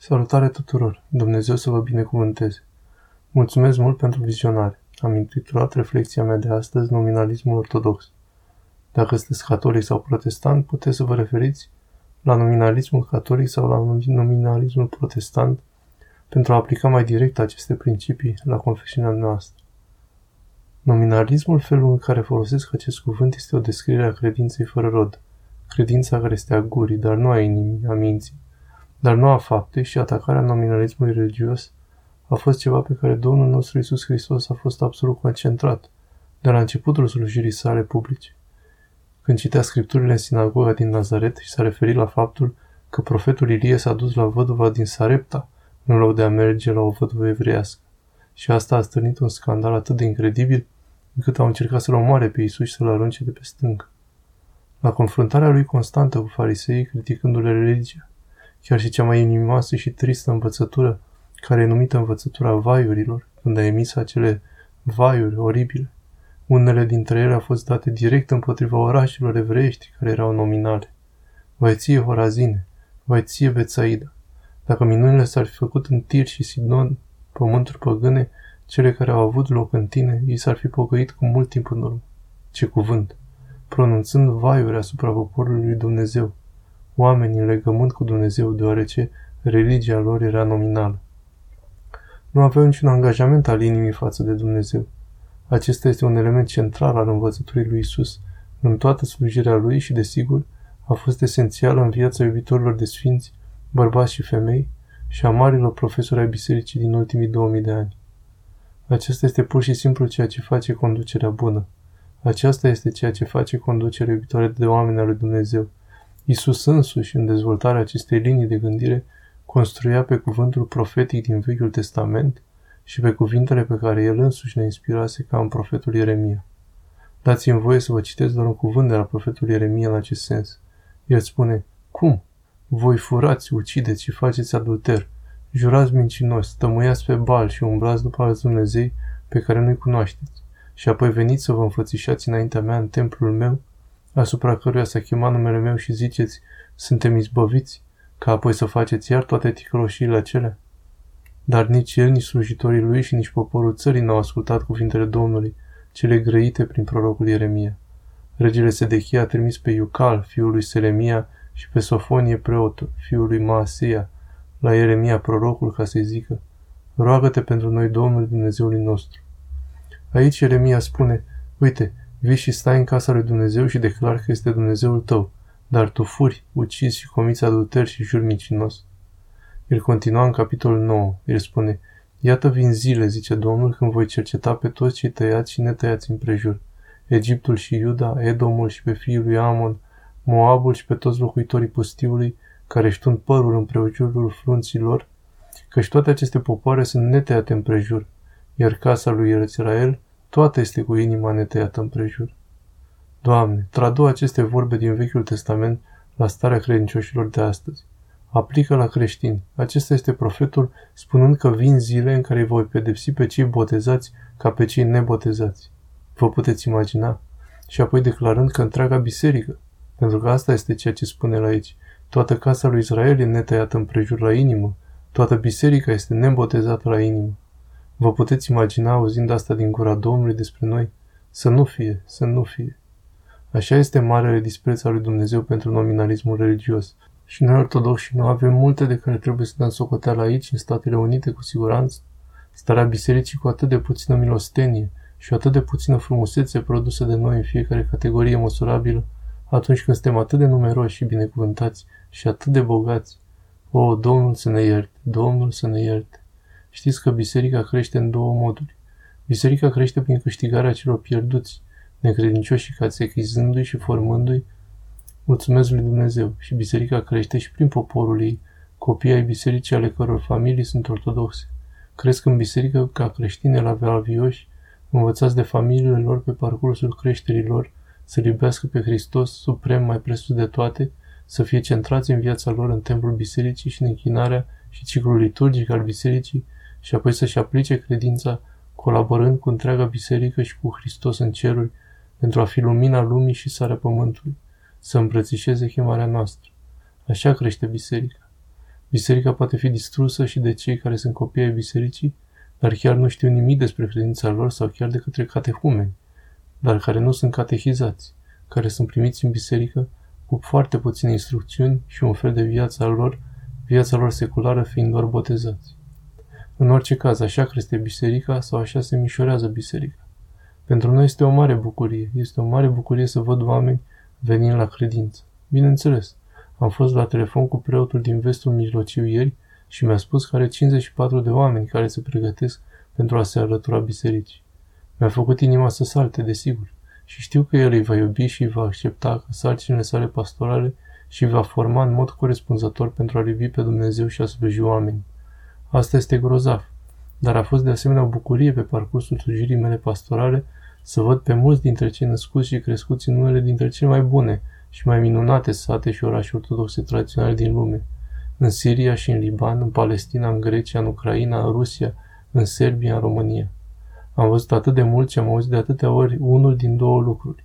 Salutare tuturor! Dumnezeu să vă binecuvânteze! Mulțumesc mult pentru vizionare. Am intitulat reflexia mea de astăzi Nominalismul ortodox. Dacă sunteți catolic sau protestant, puteți să vă referiți la nominalismul catolic sau la nominalismul protestant pentru a aplica mai direct aceste principii la confesiunea noastră. Nominalismul, felul în care folosesc acest cuvânt, este o descriere a credinței fără rod. Credința care este a gurii, dar nu a inimii, a minții dar nu a faptei și atacarea nominalismului religios a fost ceva pe care Domnul nostru Isus Hristos a fost absolut concentrat de la începutul slujirii sale publice. Când citea scripturile în sinagoga din Nazaret și s-a referit la faptul că profetul Ilie s-a dus la văduva din Sarepta în loc de a merge la o văduvă evreiască. Și asta a stârnit un scandal atât de incredibil încât au încercat să-l omoare pe Isus și să-l arunce de pe stâncă. La confruntarea lui constantă cu fariseii, criticându-le religia, chiar și cea mai inimoasă și tristă învățătură, care e numită învățătura vaiurilor, când a emis acele vaiuri oribile. Unele dintre ele au fost date direct împotriva orașelor evreiești care erau nominale. Vai ție, Horazine, vai ție, Betsaida. Dacă minunile s-ar fi făcut în Tir și Sidon, pământuri păgâne, cele care au avut loc în tine, ei s-ar fi pocăit cu mult timp în urmă. Ce cuvânt! Pronunțând vaiuri asupra poporului lui Dumnezeu, oamenii în legământ cu Dumnezeu, deoarece religia lor era nominală. Nu aveau niciun angajament al inimii față de Dumnezeu. Acesta este un element central al învățăturii lui Isus în toată slujirea lui și, desigur, a fost esențial în viața iubitorilor de sfinți, bărbați și femei, și a marilor profesori ai bisericii din ultimii 2000 de ani. Acesta este pur și simplu ceea ce face conducerea bună. Aceasta este ceea ce face conducerea iubitoare de oameni al lui Dumnezeu. Isus însuși, în dezvoltarea acestei linii de gândire, construia pe cuvântul profetic din Vechiul Testament și pe cuvintele pe care el însuși ne inspirase ca în profetul Ieremia. Dați-mi voie să vă citesc doar un cuvânt de la profetul Ieremia în acest sens. El spune, Cum? Voi furați, ucideți și faceți adulter, jurați mincinos, tămâiați pe bal și umbrați după alți Dumnezei pe care nu-i cunoașteți. Și apoi veniți să vă înfățișați înaintea mea în templul meu asupra căruia s-a chemat numele meu și ziceți, suntem izbăviți, ca apoi să faceți iar toate ticăloșiile acelea? Dar nici el, nici slujitorii lui și nici poporul țării n-au ascultat cuvintele Domnului, cele grăite prin prorocul Ieremia. Regele Sedechia a trimis pe Iucal, fiul lui Selemia, și pe Sofonie preotul, fiul lui Maasia, la Ieremia prorocul ca să-i zică, roagă-te pentru noi Domnul Dumnezeului nostru. Aici Ieremia spune, uite, Vii și stai în casa lui Dumnezeu și declar că este Dumnezeul tău, dar tu furi, ucizi și comiți adulter și jur mincinos. El continua în capitolul 9. El spune, Iată vin zile, zice Domnul, când voi cerceta pe toți cei tăiați și netăiați împrejur. Egiptul și Iuda, Edomul și pe fiul lui Amon, Moabul și pe toți locuitorii pustiului, care își tund părul împrejurul frunților, căci toate aceste popoare sunt netăiate împrejur, iar casa lui Israel toată este cu inima netăiată împrejur. Doamne, tradu aceste vorbe din Vechiul Testament la starea credincioșilor de astăzi. Aplică la creștini. Acesta este profetul spunând că vin zile în care voi pedepsi pe cei botezați ca pe cei nebotezați. Vă puteți imagina? Și apoi declarând că întreaga biserică, pentru că asta este ceea ce spune la aici, toată casa lui Israel e netăiată împrejur la inimă, toată biserica este nebotezată la inimă. Vă puteți imagina auzind asta din gura Domnului despre noi? Să nu fie, să nu fie. Așa este marele dispreț al lui Dumnezeu pentru nominalismul religios. Și noi ortodoxi nu avem multe de care trebuie să dăm socoteală aici, în Statele Unite, cu siguranță. Starea bisericii cu atât de puțină milostenie și atât de puțină frumusețe produsă de noi în fiecare categorie măsurabilă, atunci când suntem atât de numeroși și binecuvântați și atât de bogați. O, Domnul să ne ierte, Domnul să ne ierte. Știți că biserica crește în două moduri. Biserica crește prin câștigarea celor pierduți, necredincioși catechizându-i și formându-i mulțumesc lui Dumnezeu. Și biserica crește și prin poporul ei, copii ai bisericii ale căror familii sunt ortodoxe. Cresc în biserică ca creștini la alvioși, învățați de familiile lor pe parcursul creșterii lor, să iubească pe Hristos, suprem mai presus de toate, să fie centrați în viața lor în templul bisericii și în închinarea și ciclul liturgic al bisericii, și apoi să-și aplice credința colaborând cu întreaga biserică și cu Hristos în ceruri pentru a fi lumina lumii și sarea pământului, să îmbrățișeze chemarea noastră. Așa crește biserica. Biserica poate fi distrusă și de cei care sunt copii ai bisericii, dar chiar nu știu nimic despre credința lor sau chiar de către catehumeni, dar care nu sunt catehizați, care sunt primiți în biserică cu foarte puține instrucțiuni și un fel de viață al lor, viața lor seculară fiind doar botezați. În orice caz, așa crește biserica sau așa se mișorează biserica. Pentru noi este o mare bucurie, este o mare bucurie să văd oameni venind la credință. Bineînțeles, am fost la telefon cu preotul din vestul mijlociu ieri și mi-a spus că are 54 de oameni care se pregătesc pentru a se alătura bisericii. Mi-a făcut inima să salte, desigur, și știu că el îi va iubi și îi va accepta ca sarcinile sale pastorale și îi va forma în mod corespunzător pentru a iubi pe Dumnezeu și a sluji oamenii. Asta este grozav, dar a fost de asemenea o bucurie pe parcursul slujirii mele pastorale să văd pe mulți dintre cei născuți și crescuți în unele dintre cele mai bune și mai minunate sate și orașe ortodoxe tradiționale din lume. În Siria și în Liban, în Palestina, în Grecia, în Ucraina, în Rusia, în Serbia, în România. Am văzut atât de mult și am auzit de atâtea ori unul din două lucruri.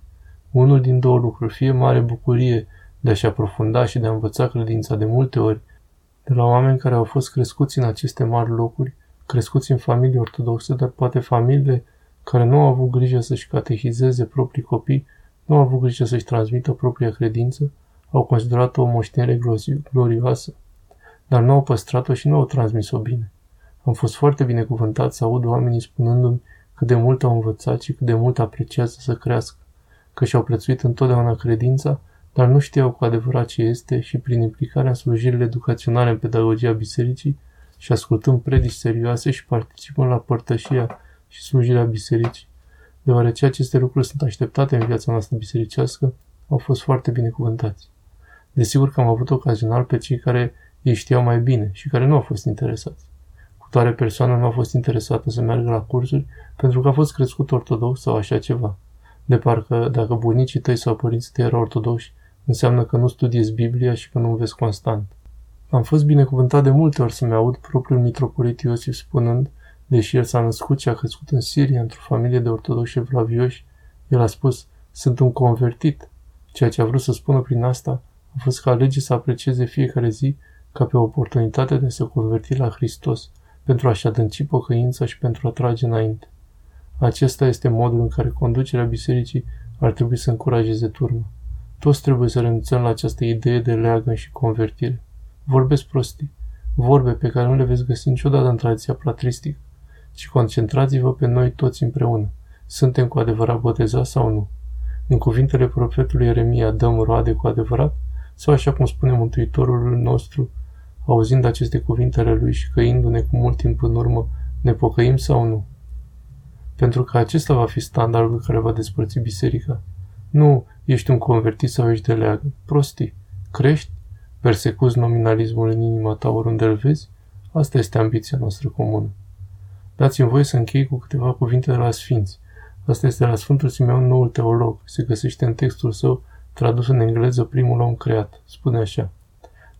Unul din două lucruri, fie mare bucurie de a-și aprofunda și de a învăța credința de multe ori, de la oameni care au fost crescuți în aceste mari locuri, crescuți în familii ortodoxe, dar poate familiile care nu au avut grijă să-și catehizeze proprii copii, nu au avut grijă să-și transmită propria credință, au considerat-o o moștenire glorioasă, dar nu au păstrat-o și nu au transmis-o bine. Am fost foarte binecuvântat să aud oamenii spunându-mi cât de mult au învățat și cât de mult apreciază să crească, că și-au prețuit întotdeauna credința, dar nu știau cu adevărat ce este și prin implicarea în slujirile educaționale în pedagogia bisericii și ascultând predici serioase și participând la părtășia și slujirea bisericii, deoarece aceste lucruri sunt așteptate în viața noastră bisericească, au fost foarte binecuvântați. Desigur că am avut ocazional pe cei care ei știau mai bine și care nu au fost interesați. Cu tare persoană nu a fost interesată să meargă la cursuri pentru că a fost crescut ortodox sau așa ceva. De parcă dacă bunicii tăi sau părinții tăi erau ortodoxi, înseamnă că nu studiezi Biblia și că nu înveți constant. Am fost binecuvântat de multe ori să-mi aud propriul mitropolit Iosif spunând, deși el s-a născut și a crescut în Siria într-o familie de ortodoxi evlavioși, el a spus, sunt un convertit. Ceea ce a vrut să spună prin asta a fost că alege să aprecieze fiecare zi ca pe o oportunitate de a se converti la Hristos, pentru a-și adânci pocăința și pentru a trage înainte. Acesta este modul în care conducerea bisericii ar trebui să încurajeze turma. Toți trebuie să renunțăm la această idee de leagăn și convertire. Vorbesc prostii, vorbe pe care nu le veți găsi niciodată în tradiția patristică, ci concentrați-vă pe noi toți împreună. Suntem cu adevărat botezați sau nu? În cuvintele profetului Ieremia dăm roade cu adevărat? Sau așa cum spune Mântuitorul nostru, auzind aceste cuvintele lui și căindu-ne cu mult timp în urmă, ne pocăim sau nu? Pentru că acesta va fi standardul care va despărți biserica. Nu ești un convertit sau ești de leagă. Prostii. Crești? Persecuți nominalismul în inima ta oriunde îl vezi? Asta este ambiția noastră comună. Dați-mi voie să închei cu câteva cuvinte de la Sfinți. Asta este la Sfântul Simeon, noul teolog. Se găsește în textul său tradus în engleză primul om creat. Spune așa.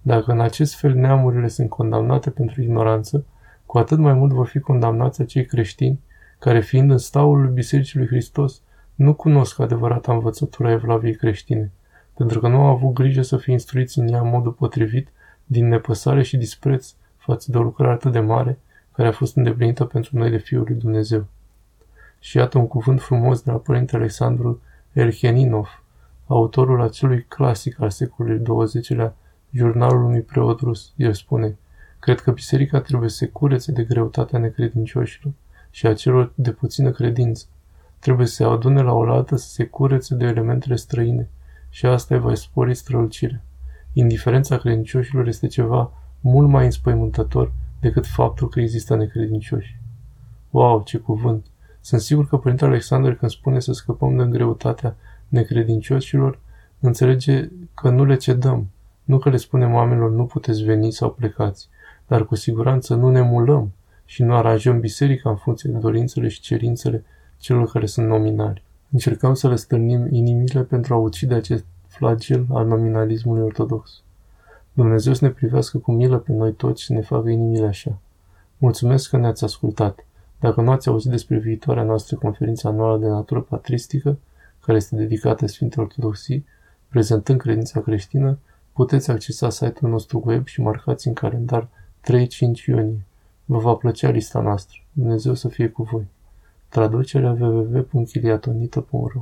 Dacă în acest fel neamurile sunt condamnate pentru ignoranță, cu atât mai mult vor fi condamnați acei creștini care, fiind în staulul Bisericii lui Hristos, nu cunosc adevărata învățătura evlaviei creștine, pentru că nu au avut grijă să fie instruiți în ea în modul potrivit, din nepăsare și dispreț față de o lucrare atât de mare, care a fost îndeplinită pentru noi de Fiul lui Dumnezeu. Și iată un cuvânt frumos de la Părintele Alexandru Elcheninov, autorul acelui clasic al secolului 20-lea, jurnalul unui preot rus. El spune, cred că biserica trebuie să se curețe de greutatea necredincioșilor și a celor de puțină credință. Trebuie să se adune la oaltă să se curețe de elementele străine și asta îi va spori strălucirea. Indiferența credincioșilor este ceva mult mai înspăimântător decât faptul că există necredincioși. Wow, ce cuvânt! Sunt sigur că Părintele Alexander când spune să scăpăm de greutatea necredincioșilor, înțelege că nu le cedăm, nu că le spunem oamenilor nu puteți veni sau plecați, dar cu siguranță nu ne mulăm și nu aranjăm biserica în funcție de dorințele și cerințele celor care sunt nominali. Încercăm să le stârnim inimile pentru a ucide acest flagel al nominalismului ortodox. Dumnezeu să ne privească cu milă pe noi toți și să ne facă inimile așa. Mulțumesc că ne-ați ascultat. Dacă nu ați auzit despre viitoarea noastră conferință anuală de natură patristică, care este dedicată Sfintei Ortodoxii, prezentând credința creștină, Puteți accesa site-ul nostru web și marcați în calendar 3-5 iunie. Vă va plăcea lista noastră. Dumnezeu să fie cu voi. Traducerea www.chiliatonita.ro